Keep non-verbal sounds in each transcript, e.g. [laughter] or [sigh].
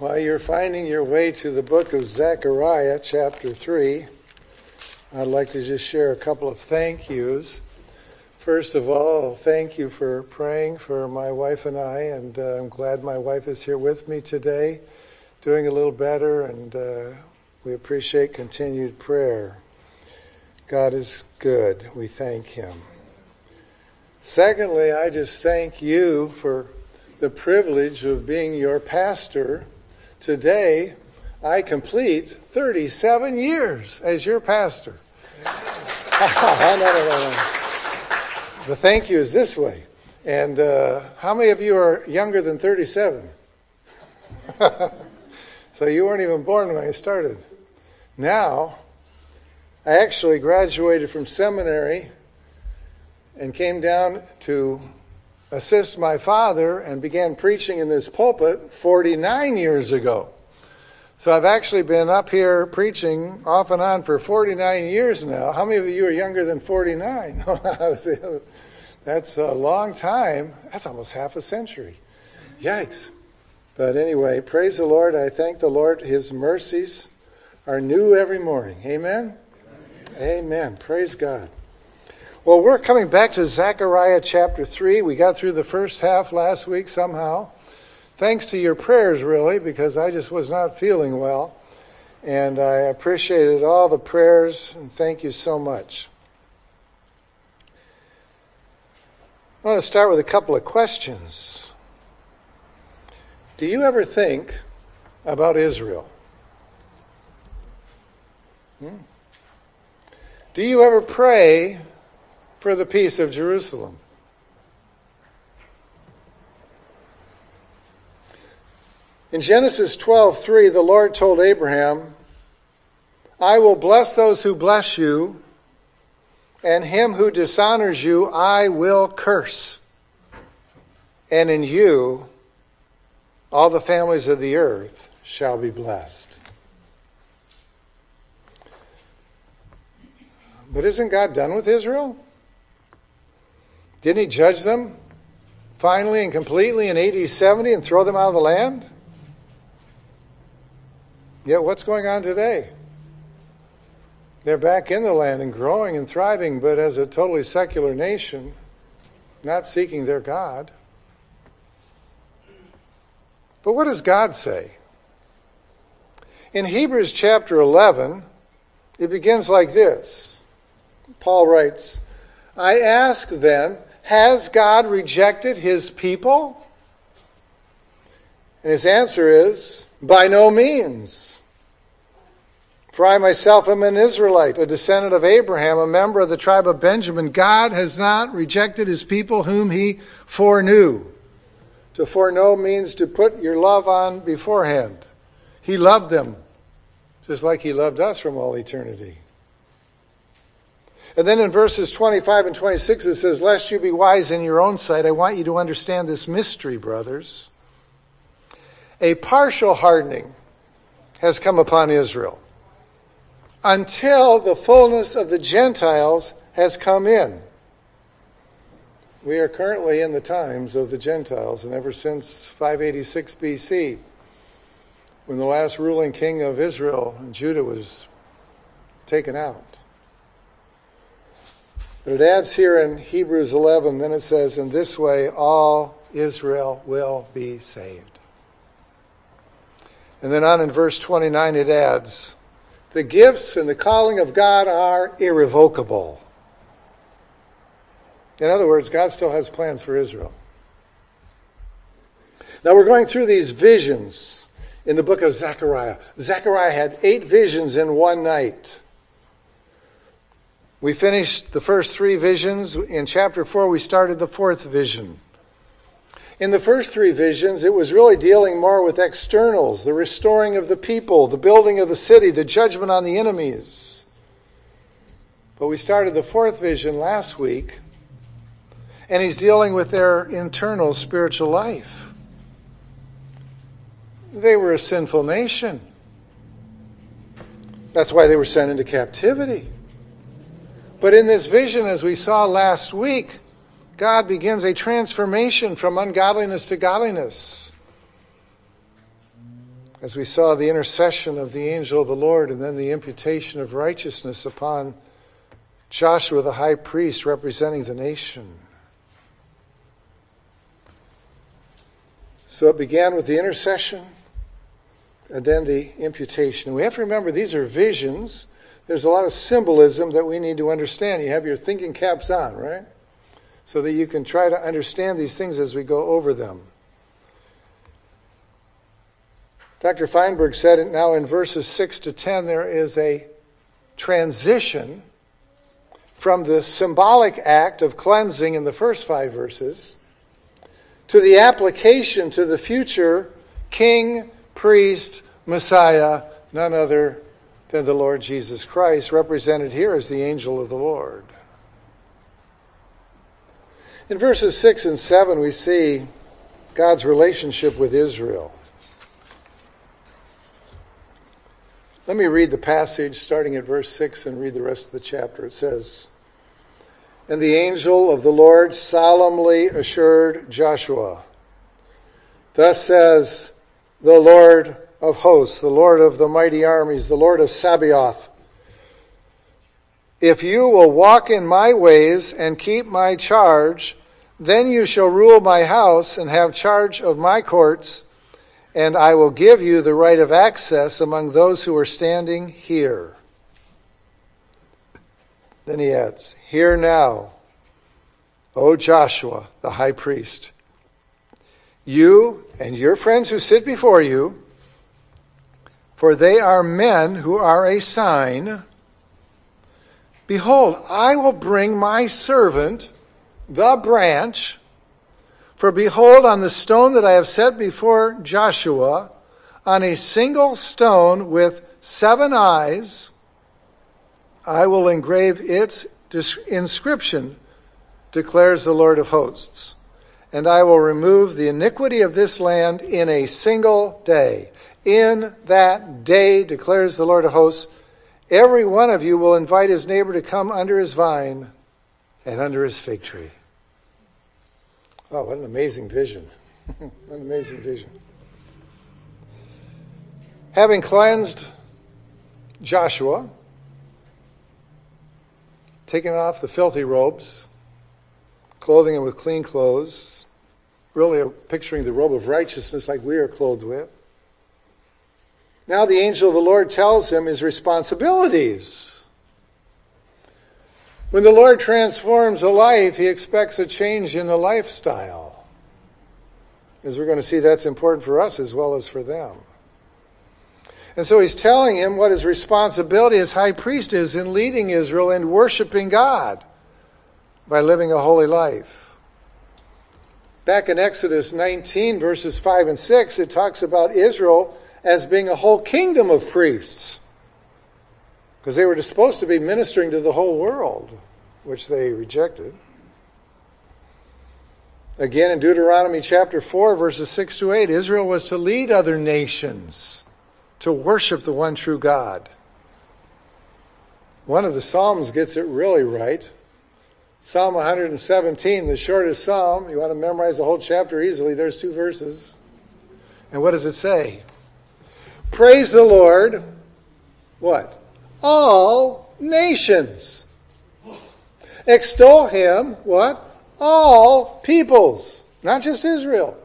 While you're finding your way to the book of Zechariah, chapter 3, I'd like to just share a couple of thank yous. First of all, thank you for praying for my wife and I, and uh, I'm glad my wife is here with me today, doing a little better, and uh, we appreciate continued prayer. God is good. We thank Him. Secondly, I just thank you for the privilege of being your pastor Today, I complete 37 years as your pastor. [laughs] no, no, no, the thank you is this way. And uh, how many of you are younger than 37? [laughs] so you weren't even born when I started. Now, I actually graduated from seminary and came down to assist my father and began preaching in this pulpit 49 years ago. So I've actually been up here preaching off and on for 49 years now. How many of you are younger than 49? [laughs] That's a long time. That's almost half a century. Yikes. But anyway, praise the Lord. I thank the Lord. His mercies are new every morning. Amen. Amen. Amen. Praise God. Well, we're coming back to Zechariah chapter 3. We got through the first half last week somehow. Thanks to your prayers, really, because I just was not feeling well. And I appreciated all the prayers, and thank you so much. I want to start with a couple of questions. Do you ever think about Israel? Hmm? Do you ever pray for the peace of Jerusalem. In Genesis 12:3 the Lord told Abraham, "I will bless those who bless you, and him who dishonors you I will curse. And in you all the families of the earth shall be blessed." But isn't God done with Israel? Didn't he judge them finally and completely in AD 70 and throw them out of the land? Yet what's going on today? They're back in the land and growing and thriving, but as a totally secular nation, not seeking their God. But what does God say? In Hebrews chapter 11, it begins like this Paul writes, I ask then, has God rejected his people? And his answer is, By no means. For I myself am an Israelite, a descendant of Abraham, a member of the tribe of Benjamin. God has not rejected his people whom he foreknew. To foreknow means to put your love on beforehand. He loved them, just like he loved us from all eternity. And then in verses 25 and 26, it says, Lest you be wise in your own sight, I want you to understand this mystery, brothers. A partial hardening has come upon Israel until the fullness of the Gentiles has come in. We are currently in the times of the Gentiles, and ever since 586 BC, when the last ruling king of Israel and Judah was taken out. But it adds here in Hebrews 11, then it says, In this way all Israel will be saved. And then on in verse 29, it adds, The gifts and the calling of God are irrevocable. In other words, God still has plans for Israel. Now we're going through these visions in the book of Zechariah. Zechariah had eight visions in one night. We finished the first three visions. In chapter four, we started the fourth vision. In the first three visions, it was really dealing more with externals the restoring of the people, the building of the city, the judgment on the enemies. But we started the fourth vision last week, and he's dealing with their internal spiritual life. They were a sinful nation. That's why they were sent into captivity. But in this vision, as we saw last week, God begins a transformation from ungodliness to godliness. as we saw the intercession of the angel of the Lord and then the imputation of righteousness upon Joshua the high priest representing the nation. So it began with the intercession and then the imputation. we have to remember these are visions. There's a lot of symbolism that we need to understand. You have your thinking caps on, right? So that you can try to understand these things as we go over them. Dr. Feinberg said it now in verses 6 to 10, there is a transition from the symbolic act of cleansing in the first five verses to the application to the future king, priest, Messiah, none other than the Lord Jesus Christ, represented here as the angel of the Lord. In verses 6 and 7, we see God's relationship with Israel. Let me read the passage starting at verse 6 and read the rest of the chapter. It says, And the angel of the Lord solemnly assured Joshua, Thus says the Lord of hosts, the Lord of the mighty armies, the Lord of Sabaoth. If you will walk in my ways and keep my charge, then you shall rule my house and have charge of my courts and I will give you the right of access among those who are standing here. Then he adds, Hear now, O Joshua, the high priest, you and your friends who sit before you, for they are men who are a sign. Behold, I will bring my servant, the branch, for behold, on the stone that I have set before Joshua, on a single stone with seven eyes, I will engrave its inscription, declares the Lord of hosts. And I will remove the iniquity of this land in a single day. In that day, declares the Lord of hosts, every one of you will invite his neighbor to come under his vine and under his fig tree. Oh, what an amazing vision. [laughs] what an amazing vision. Having cleansed Joshua, taken off the filthy robes, clothing him with clean clothes, really picturing the robe of righteousness like we are clothed with. Now the angel of the Lord tells him his responsibilities. When the Lord transforms a life, he expects a change in the lifestyle. As we're going to see, that's important for us as well as for them. And so he's telling him what his responsibility as high priest is in leading Israel and worshiping God by living a holy life. Back in Exodus 19, verses 5 and 6, it talks about Israel as being a whole kingdom of priests because they were supposed to be ministering to the whole world, which they rejected. Again, in Deuteronomy chapter 4, verses 6 to 8, Israel was to lead other nations to worship the one true God. One of the Psalms gets it really right. Psalm 117, the shortest psalm. You want to memorize the whole chapter easily. There's two verses. And what does it say? Praise the Lord. What? all nations. Extol him, what? All peoples. Not just Israel,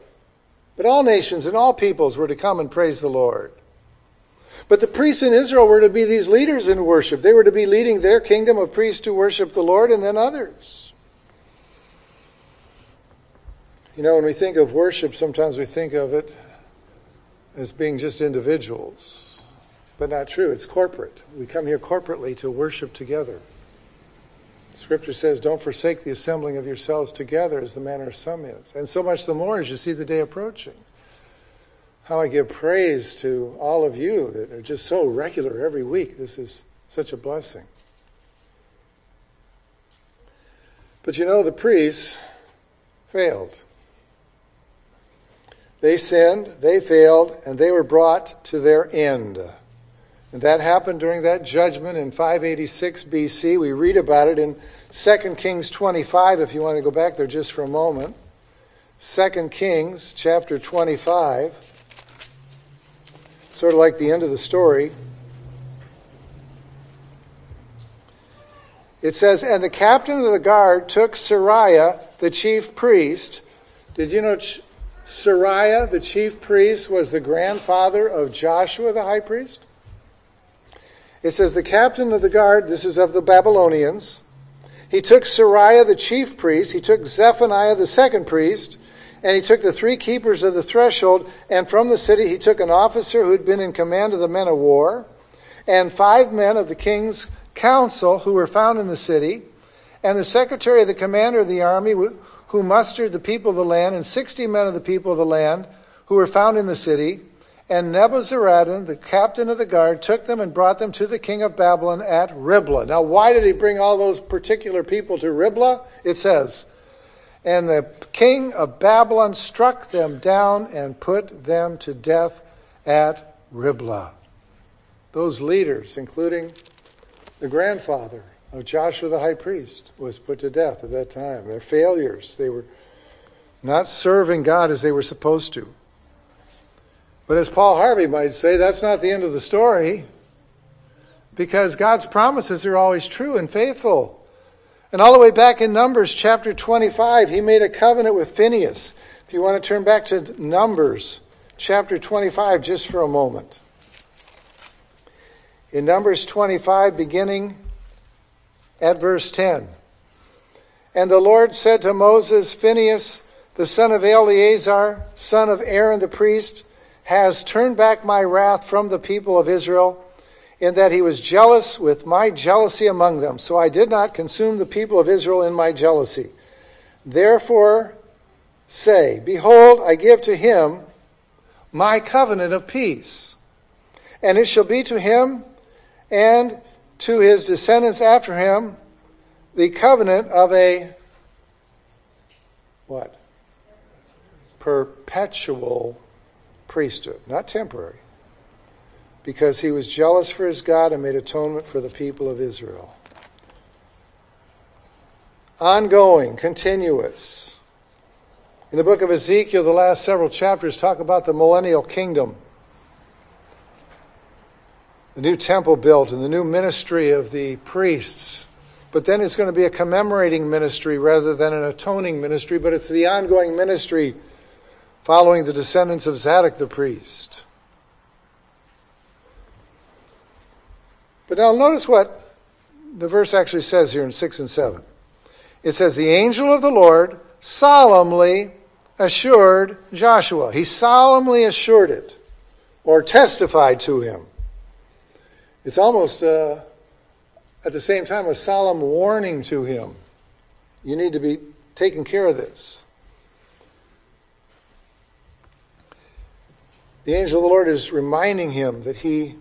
but all nations and all peoples were to come and praise the Lord. But the priests in Israel were to be these leaders in worship. They were to be leading their kingdom of priests to worship the Lord and then others. You know, when we think of worship, sometimes we think of it as being just individuals but not true. It's corporate. We come here corporately to worship together. Scripture says, Don't forsake the assembling of yourselves together as the manner of some is. And so much the more as you see the day approaching. How I give praise to all of you that are just so regular every week. This is such a blessing. But you know, the priests failed. They sinned, they failed, and they were brought to their end. And that happened during that judgment in 586 BC. We read about it in 2 Kings 25, if you want to go back there just for a moment. 2 Kings chapter 25. sort of like the end of the story. It says, And the captain of the guard took Seraiah, the chief priest. Did you know Seraiah, the chief priest, was the grandfather of Joshua, the high priest? It says, The captain of the guard, this is of the Babylonians, he took Seraiah, the chief priest, he took Zephaniah, the second priest, and he took the three keepers of the threshold, and from the city he took an officer who had been in command of the men of war, and five men of the king's council who were found in the city, and the secretary of the commander of the army who mustered the people of the land, and sixty men of the people of the land who were found in the city. And Nebuzaradan, the captain of the guard, took them and brought them to the king of Babylon at Riblah. Now, why did he bring all those particular people to Riblah? It says, And the king of Babylon struck them down and put them to death at Riblah. Those leaders, including the grandfather of Joshua the high priest, was put to death at that time. Their failures, they were not serving God as they were supposed to. But as Paul Harvey might say, that's not the end of the story because God's promises are always true and faithful. And all the way back in Numbers chapter 25, he made a covenant with Phinehas. If you want to turn back to Numbers chapter 25 just for a moment. In Numbers 25, beginning at verse 10. And the Lord said to Moses, Phinehas, the son of Eleazar, son of Aaron the priest, has turned back my wrath from the people of Israel, in that he was jealous with my jealousy among them. So I did not consume the people of Israel in my jealousy. Therefore, say, Behold, I give to him my covenant of peace. And it shall be to him and to his descendants after him the covenant of a what? Perpetual priesthood, not temporary, because he was jealous for his God and made atonement for the people of Israel. Ongoing, continuous. In the book of Ezekiel, the last several chapters talk about the millennial kingdom, the new temple built, and the new ministry of the priests. But then it's going to be a commemorating ministry rather than an atoning ministry, but it's the ongoing ministry following the descendants of Zadok the priest. But now notice what the verse actually says here in 6 and 7. It says, The angel of the Lord solemnly assured Joshua. He solemnly assured it or testified to him. It's almost uh, at the same time a solemn warning to him. You need to be taking care of this. The angel of the Lord is reminding him that he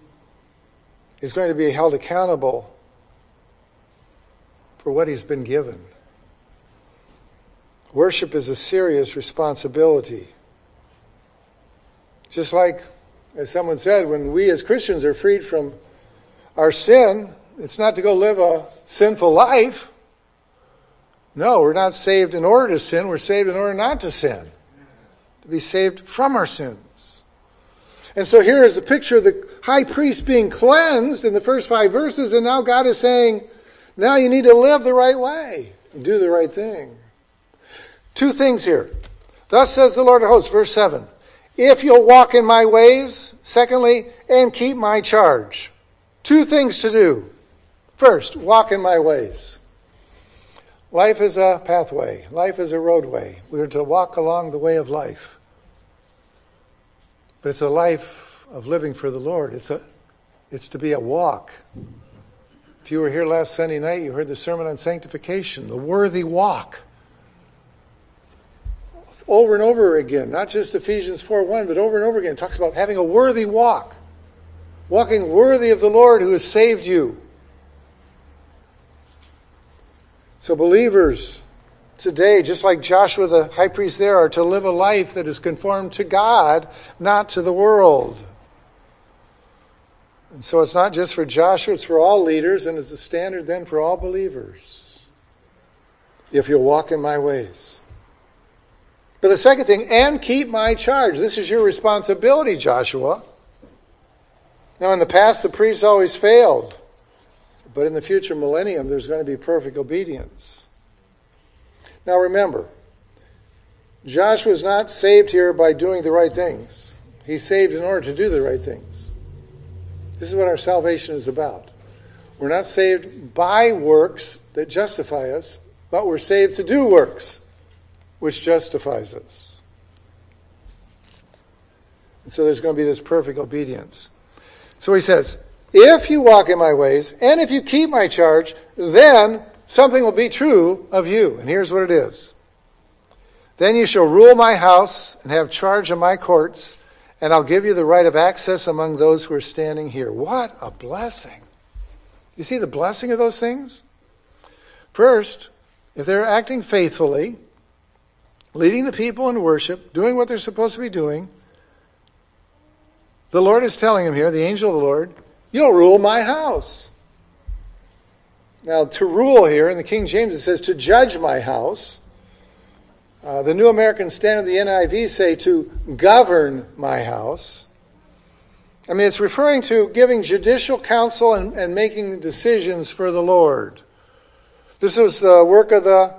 is going to be held accountable for what he's been given. Worship is a serious responsibility. Just like, as someone said, when we as Christians are freed from our sin, it's not to go live a sinful life. No, we're not saved in order to sin, we're saved in order not to sin, to be saved from our sins. And so here is a picture of the high priest being cleansed in the first five verses, and now God is saying, now you need to live the right way and do the right thing. Two things here. Thus says the Lord of hosts, verse 7 If you'll walk in my ways, secondly, and keep my charge. Two things to do. First, walk in my ways. Life is a pathway, life is a roadway. We are to walk along the way of life. But it's a life of living for the Lord. It's, a, it's to be a walk. If you were here last Sunday night, you heard the sermon on sanctification, the worthy walk. Over and over again, not just Ephesians 4 1, but over and over again, it talks about having a worthy walk. Walking worthy of the Lord who has saved you. So, believers, today, just like Joshua the high priest there, are to live a life that is conformed to God, not to the world. And so it's not just for Joshua, it's for all leaders, and it's a standard then for all believers. If you'll walk in my ways. But the second thing, and keep my charge. This is your responsibility, Joshua. Now, in the past, the priests always failed. But in the future millennium, there's going to be perfect obedience. Now, remember, Joshua was not saved here by doing the right things. He's saved in order to do the right things. This is what our salvation is about. We're not saved by works that justify us, but we're saved to do works which justifies us. And so there's going to be this perfect obedience. So he says, If you walk in my ways, and if you keep my charge, then something will be true of you. And here's what it is Then you shall rule my house and have charge of my courts, and I'll give you the right of access among those who are standing here. What a blessing! You see the blessing of those things? First, if they're acting faithfully, leading the people in worship, doing what they're supposed to be doing, the Lord is telling him here, the angel of the Lord, you'll rule my house. Now, to rule here, in the King James, it says to judge my house. Uh, the New American Standard, the NIV, say to govern my house. I mean, it's referring to giving judicial counsel and, and making decisions for the Lord. This was the work of the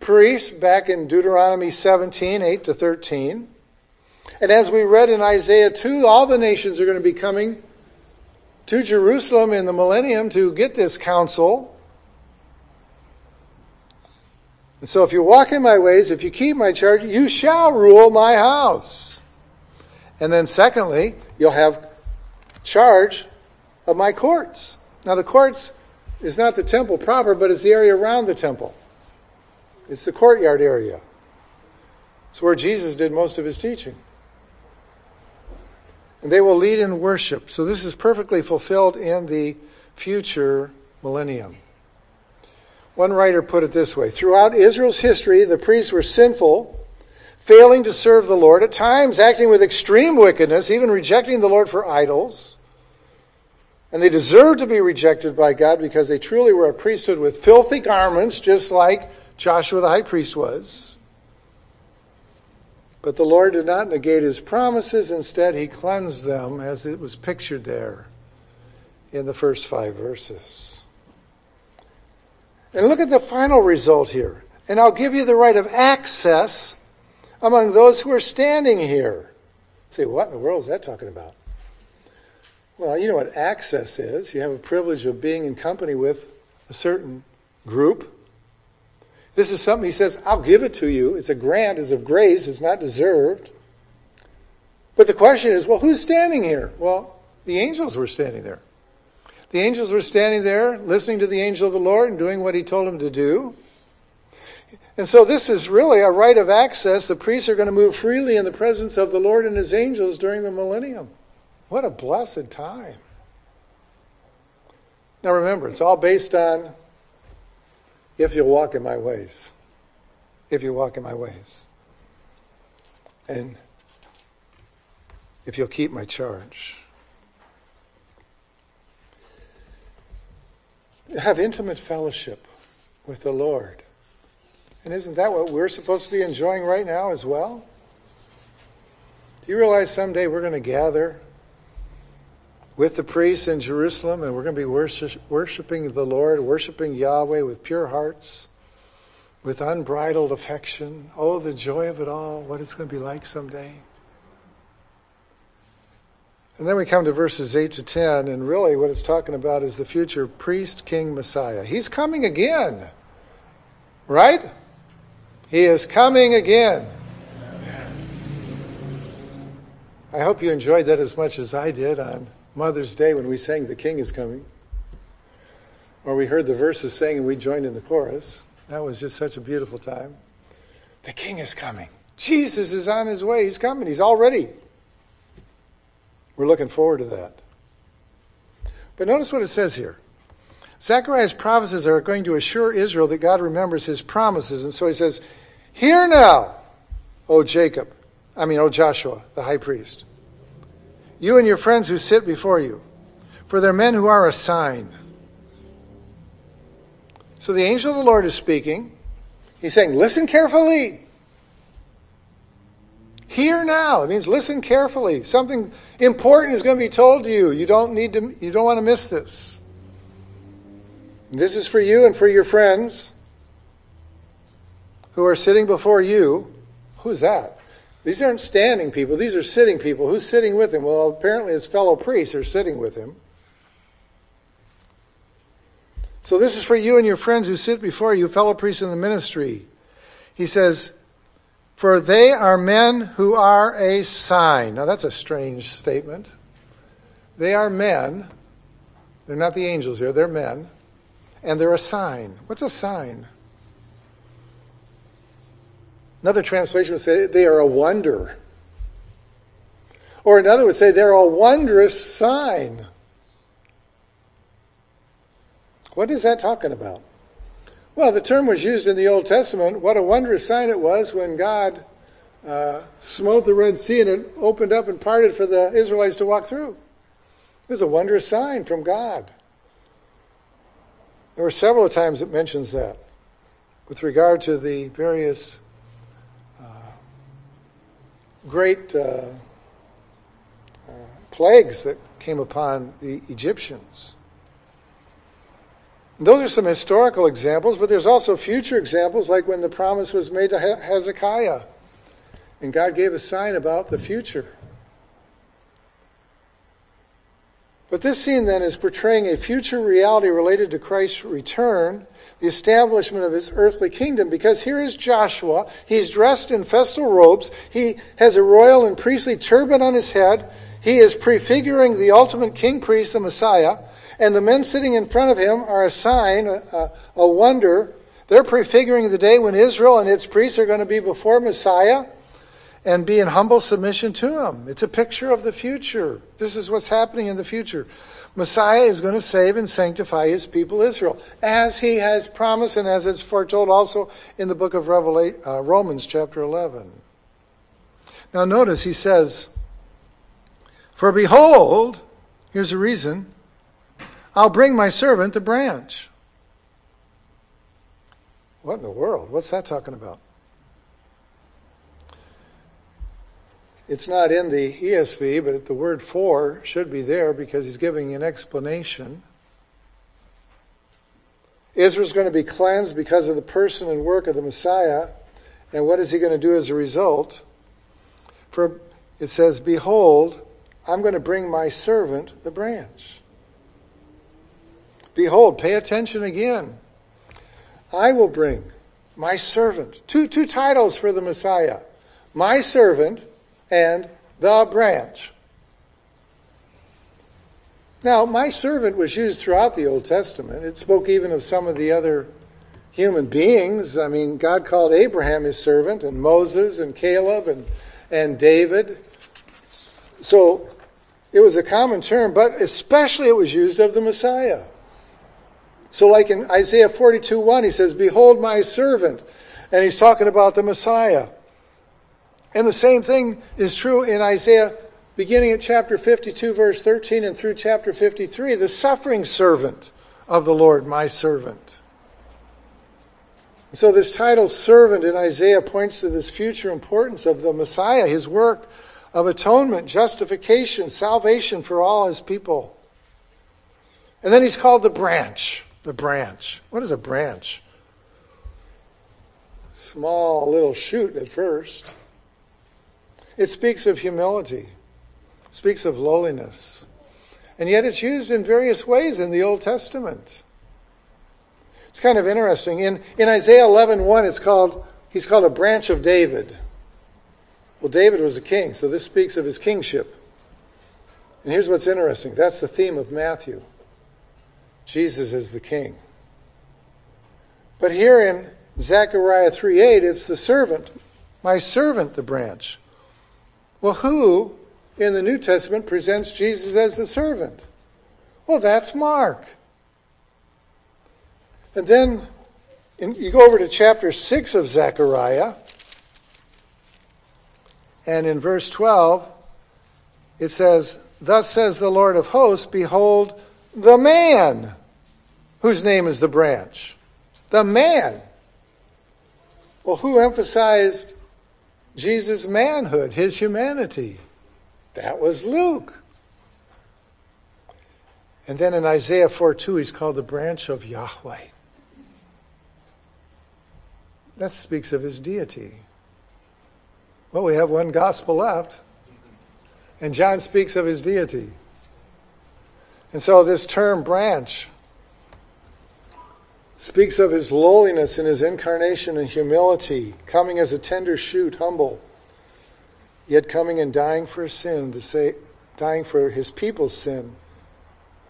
priests back in Deuteronomy 17, 8 to 13. And as we read in Isaiah 2, all the nations are going to be coming to Jerusalem in the millennium to get this counsel. And so if you walk in my ways, if you keep my charge, you shall rule my house. And then, secondly, you'll have charge of my courts. Now, the courts is not the temple proper, but it's the area around the temple. It's the courtyard area. It's where Jesus did most of his teaching. And they will lead in worship. So, this is perfectly fulfilled in the future millennium. One writer put it this way Throughout Israel's history, the priests were sinful failing to serve the Lord, at times acting with extreme wickedness, even rejecting the Lord for idols. And they deserved to be rejected by God because they truly were a priesthood with filthy garments, just like Joshua the high priest was. But the Lord did not negate his promises. Instead, he cleansed them as it was pictured there in the first five verses. And look at the final result here. And I'll give you the right of access among those who are standing here. Say, what in the world is that talking about? Well, you know what access is. You have a privilege of being in company with a certain group. This is something he says, I'll give it to you. It's a grant, it's of grace, it's not deserved. But the question is, well, who's standing here? Well, the angels were standing there. The angels were standing there listening to the angel of the Lord and doing what he told them to do. And so this is really a right of access. The priests are going to move freely in the presence of the Lord and his angels during the millennium. What a blessed time. Now remember, it's all based on if you'll walk in my ways. If you walk in my ways. And if you'll keep my charge. Have intimate fellowship with the Lord. And isn't that what we're supposed to be enjoying right now as well? Do you realize someday we're going to gather with the priests in Jerusalem and we're going to be worship, worshiping the Lord, worshiping Yahweh with pure hearts, with unbridled affection? Oh, the joy of it all, what it's going to be like someday. And then we come to verses 8 to 10, and really what it's talking about is the future priest, king, Messiah. He's coming again, right? He is coming again. I hope you enjoyed that as much as I did on Mother's Day when we sang The King is Coming. Or we heard the verses saying and we joined in the chorus. That was just such a beautiful time. The King is coming. Jesus is on his way. He's coming. He's already. We're looking forward to that. But notice what it says here. Zechariah's prophecies are going to assure Israel that God remembers his promises. And so he says, Hear now, O Jacob, I mean, O Joshua, the high priest, you and your friends who sit before you, for they're men who are a sign. So the angel of the Lord is speaking. He's saying, Listen carefully. Hear now. It means listen carefully. Something important is going to be told to you. You don't need to you don't want to miss this. This is for you and for your friends who are sitting before you. Who's that? These aren't standing people, these are sitting people. Who's sitting with him? Well, apparently his fellow priests are sitting with him. So this is for you and your friends who sit before you, fellow priests in the ministry. He says, For they are men who are a sign. Now that's a strange statement. They are men. They're not the angels here, they're men. And they're a sign. What's a sign? Another translation would say they are a wonder. Or another would say they're a wondrous sign. What is that talking about? Well, the term was used in the Old Testament. What a wondrous sign it was when God uh, smote the Red Sea and it opened up and parted for the Israelites to walk through. It was a wondrous sign from God. There were several times it mentions that with regard to the various great uh, uh plagues that came upon the Egyptians. Those are some historical examples, but there's also future examples, like when the promise was made to Hezekiah, and God gave a sign about the future. But this scene then is portraying a future reality related to Christ's return, the establishment of his earthly kingdom, because here is Joshua. He's dressed in festal robes. He has a royal and priestly turban on his head. He is prefiguring the ultimate king priest, the Messiah. And the men sitting in front of him are a sign, a, a wonder. They're prefiguring the day when Israel and its priests are going to be before Messiah and be in humble submission to him. It's a picture of the future. This is what's happening in the future. Messiah is going to save and sanctify his people Israel, as he has promised and as it's foretold also in the book of Revelation, uh, Romans, chapter 11. Now, notice he says, For behold, here's the reason I'll bring my servant the branch. What in the world? What's that talking about? It's not in the ESV, but the word for should be there because he's giving an explanation. Israel's going to be cleansed because of the person and work of the Messiah. And what is he going to do as a result? For it says, Behold, I'm going to bring my servant the branch. Behold, pay attention again. I will bring my servant. Two, two titles for the Messiah my servant and the branch. Now, my servant was used throughout the Old Testament. It spoke even of some of the other human beings. I mean, God called Abraham his servant, and Moses, and Caleb, and, and David. So it was a common term, but especially it was used of the Messiah. So, like in Isaiah 42 1, he says, Behold my servant. And he's talking about the Messiah. And the same thing is true in Isaiah, beginning at chapter 52, verse 13, and through chapter 53, the suffering servant of the Lord, my servant. So, this title, servant, in Isaiah points to this future importance of the Messiah, his work of atonement, justification, salvation for all his people. And then he's called the branch. The branch. What is a branch? Small little shoot at first. It speaks of humility, speaks of lowliness. And yet it's used in various ways in the Old Testament. It's kind of interesting. In, in Isaiah 11 1, it's called, he's called a branch of David. Well, David was a king, so this speaks of his kingship. And here's what's interesting that's the theme of Matthew. Jesus is the king. But here in Zechariah 3:8 it's the servant, my servant the branch. Well, who in the New Testament presents Jesus as the servant? Well, that's Mark. And then in, you go over to chapter 6 of Zechariah, and in verse 12, it says, Thus says the Lord of hosts, Behold, the man whose name is the branch. The man. Well, who emphasized Jesus' manhood, his humanity. That was Luke. And then in Isaiah 4 2, he's called the branch of Yahweh. That speaks of his deity. Well, we have one gospel left, and John speaks of his deity. And so this term branch speaks of his lowliness in his incarnation and humility, coming as a tender shoot, humble, yet coming and dying for sin to say dying for his people's sin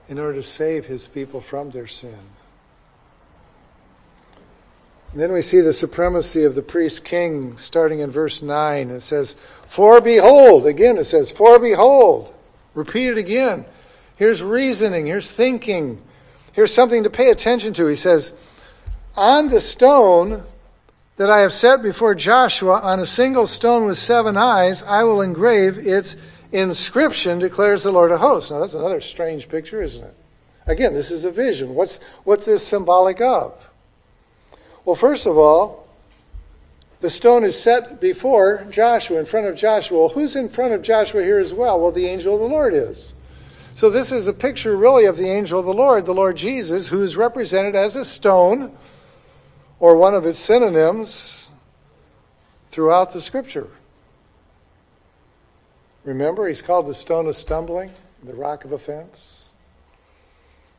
in order to save his people from their sin. And then we see the supremacy of the priest king starting in verse 9. It says, For behold, again it says, For behold. Repeat it again. Here's reasoning, here's thinking, Here's something to pay attention to. He says, On the stone that I have set before Joshua, on a single stone with seven eyes, I will engrave its inscription, declares the Lord of hosts. Now, that's another strange picture, isn't it? Again, this is a vision. What's, what's this symbolic of? Well, first of all, the stone is set before Joshua, in front of Joshua. Well, who's in front of Joshua here as well? Well, the angel of the Lord is. So this is a picture really of the angel of the Lord, the Lord Jesus, who is represented as a stone or one of its synonyms throughout the scripture. Remember, he's called the stone of stumbling, the rock of offense.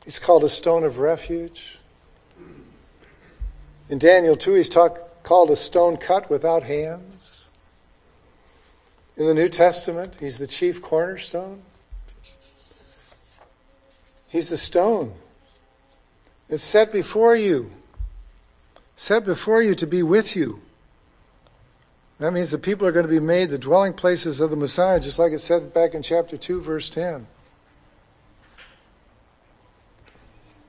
He's called a stone of refuge. In Daniel 2, he's talk, called a stone cut without hands. In the New Testament, he's the chief cornerstone. He's the stone. It's set before you, set before you to be with you. That means the people are going to be made the dwelling places of the Messiah, just like it said back in chapter 2, verse 10.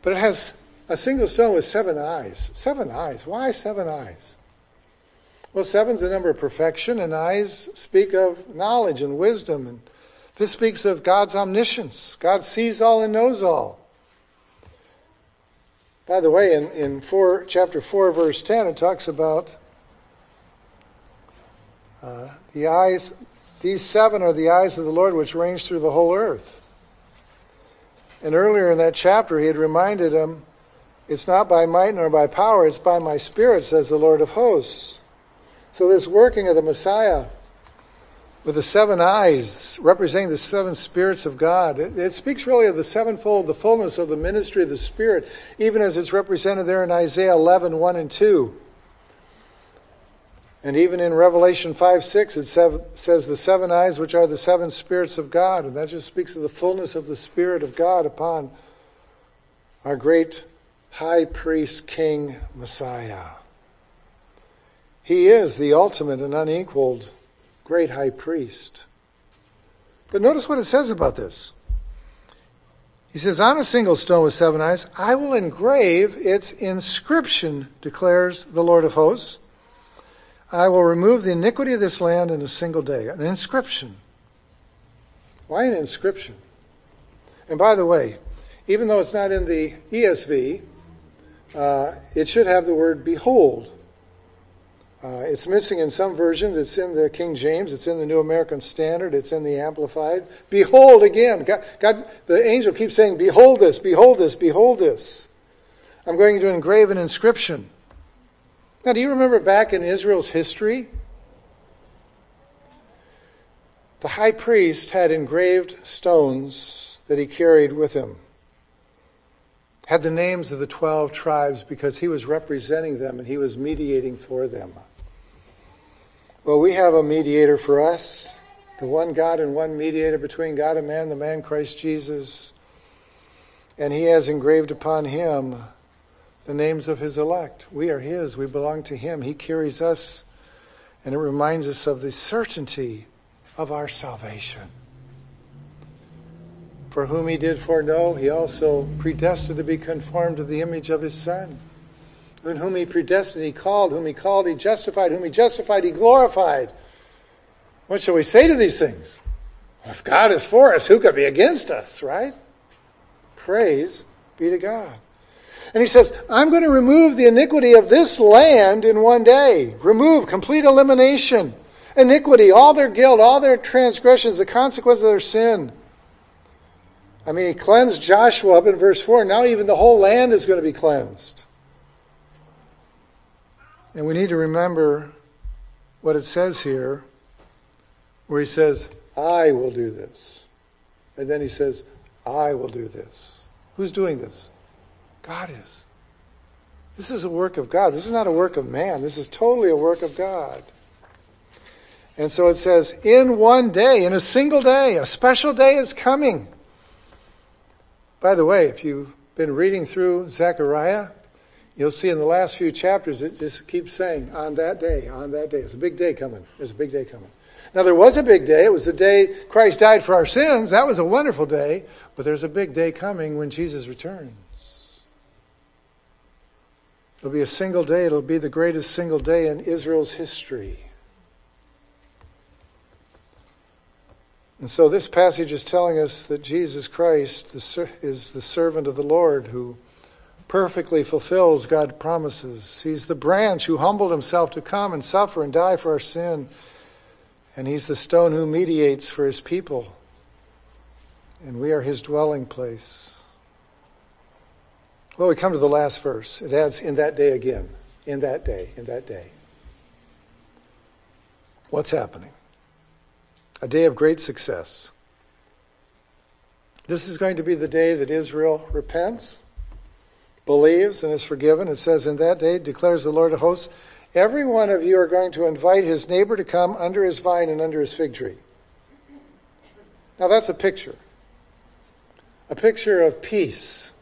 But it has a single stone with seven eyes. Seven eyes. Why seven eyes? Well, seven's the number of perfection, and eyes speak of knowledge and wisdom and this speaks of God's omniscience. God sees all and knows all. By the way, in, in four, chapter 4, verse 10, it talks about uh, the eyes, these seven are the eyes of the Lord which range through the whole earth. And earlier in that chapter, he had reminded them, It's not by might nor by power, it's by my spirit, says the Lord of hosts. So, this working of the Messiah with the seven eyes representing the seven spirits of God. It, it, speaks really of the sevenfold, the fullness of the ministry of the Spirit, even as it's represented there in Isaiah 11, 1 and 2. And even in Revelation 5, 6, it says the seven eyes, which are the seven spirits of God. And that just speaks of the fullness of the Spirit of God upon our great high priest, King, Messiah. He is the ultimate and unequaled great high priest. But notice what it says about this. He says, On a single stone with seven eyes, I will engrave its inscription, declares the Lord of hosts. I will remove the iniquity of this land in a single day. An inscription. Why an inscription? And by the way, even though it's not in the ESV, uh, it should have the word behold uh, it's missing in some versions. It's in the King James. It's in the New American Standard. It's in the Amplified. Behold again. God, God, the angel keeps saying, Behold this, behold this, behold this. I'm going to engrave an inscription. Now, do you remember back in Israel's history? The high priest had engraved stones that he carried with him had the names of the 12 tribes because he was representing them and he was mediating for them. Well, we have a mediator for us, the one God and one mediator between God and man, the man Christ Jesus. And he has engraved upon him the names of his elect. We are his, we belong to him. He carries us, and it reminds us of the certainty of our salvation. For whom he did foreknow, he also predestined to be conformed to the image of his Son and whom he predestined, he called. Whom he called, he justified. Whom he justified, he glorified. What shall we say to these things? If God is for us, who could be against us, right? Praise be to God. And he says, I'm going to remove the iniquity of this land in one day. Remove, complete elimination. iniquity, all their guilt, all their transgressions, the consequence of their sin. I mean, he cleansed Joshua up in verse 4. Now, even the whole land is going to be cleansed. And we need to remember what it says here, where he says, I will do this. And then he says, I will do this. Who's doing this? God is. This is a work of God. This is not a work of man. This is totally a work of God. And so it says, in one day, in a single day, a special day is coming. By the way, if you've been reading through Zechariah, you'll see in the last few chapters it just keeps saying, on that day, on that day. It's a big day coming. There's a big day coming. Now, there was a big day. It was the day Christ died for our sins. That was a wonderful day. But there's a big day coming when Jesus returns. It'll be a single day. It'll be the greatest single day in Israel's history. And so this passage is telling us that Jesus Christ is the servant of the Lord who perfectly fulfills God's promises. He's the branch who humbled himself to come and suffer and die for our sin. And he's the stone who mediates for his people. And we are his dwelling place. Well, we come to the last verse. It adds, in that day again. In that day, in that day. What's happening? A day of great success. This is going to be the day that Israel repents, believes, and is forgiven. It says, In that day, declares the Lord of hosts, Every one of you are going to invite his neighbor to come under his vine and under his fig tree. Now that's a picture. A picture of peace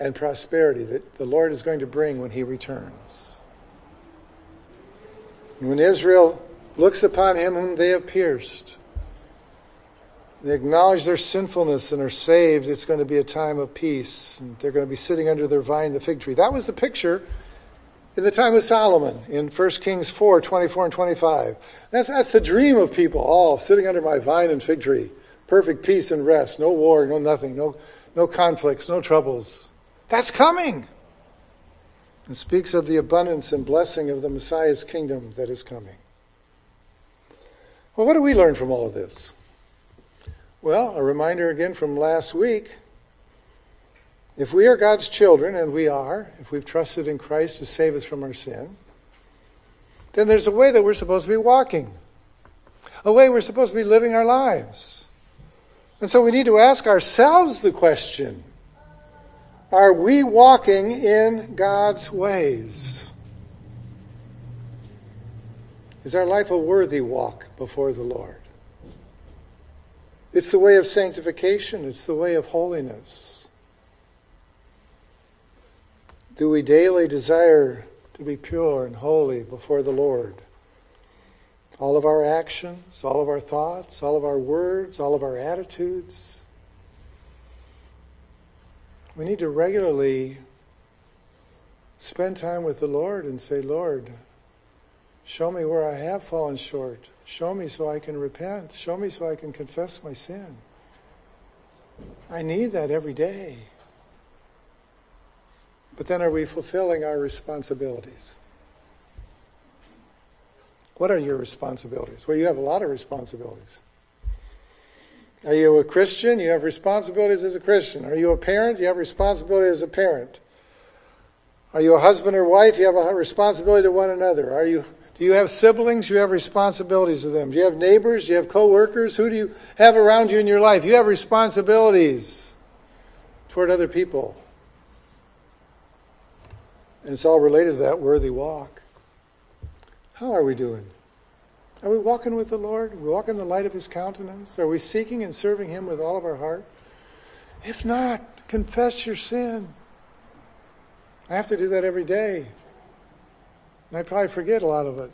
and prosperity that the Lord is going to bring when he returns. When Israel looks upon him whom they have pierced, they acknowledge their sinfulness and are saved, it's going to be a time of peace. And they're going to be sitting under their vine, the fig tree. That was the picture in the time of Solomon in 1 Kings 4 24 and 25. That's, that's the dream of people, all sitting under my vine and fig tree. Perfect peace and rest, no war, no nothing, no, no conflicts, no troubles. That's coming. It speaks of the abundance and blessing of the Messiah's kingdom that is coming. Well, what do we learn from all of this? Well, a reminder again from last week if we are God's children, and we are, if we've trusted in Christ to save us from our sin, then there's a way that we're supposed to be walking, a way we're supposed to be living our lives. And so we need to ask ourselves the question Are we walking in God's ways? Is our life a worthy walk before the Lord? It's the way of sanctification, it's the way of holiness. Do we daily desire to be pure and holy before the Lord? All of our actions, all of our thoughts, all of our words, all of our attitudes. We need to regularly spend time with the Lord and say, Lord, show me where I have fallen short. Show me so I can repent. Show me so I can confess my sin. I need that every day. But then are we fulfilling our responsibilities? What are your responsibilities? Well, you have a lot of responsibilities. Are you a Christian? You have responsibilities as a Christian. Are you a parent? You have responsibility as a parent. Are you a husband or wife? You have a responsibility to one another. Are you do you have siblings? You have responsibilities to them. Do you have neighbors? Do you have coworkers? Who do you have around you in your life? You have responsibilities toward other people. And it's all related to that worthy walk. How are we doing? Are we walking with the Lord? Are we walking in the light of His countenance? Are we seeking and serving Him with all of our heart? If not, confess your sin. I have to do that every day. And I probably forget a lot of it.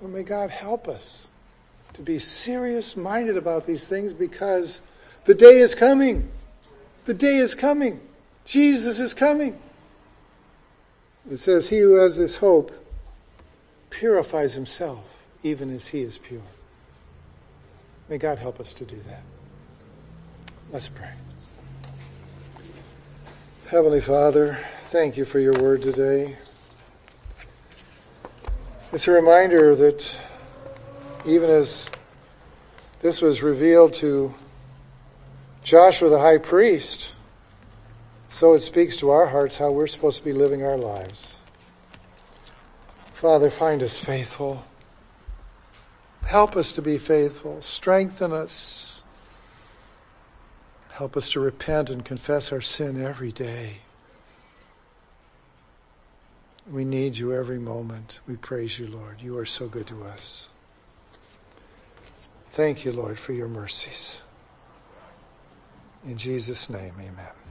But may God help us to be serious minded about these things because the day is coming. The day is coming. Jesus is coming. It says, He who has this hope purifies himself even as he is pure. May God help us to do that. Let's pray. Heavenly Father, thank you for your word today. It's a reminder that even as this was revealed to Joshua the high priest, so it speaks to our hearts how we're supposed to be living our lives. Father, find us faithful. Help us to be faithful. Strengthen us. Help us to repent and confess our sin every day. We need you every moment. We praise you, Lord. You are so good to us. Thank you, Lord, for your mercies. In Jesus' name, amen.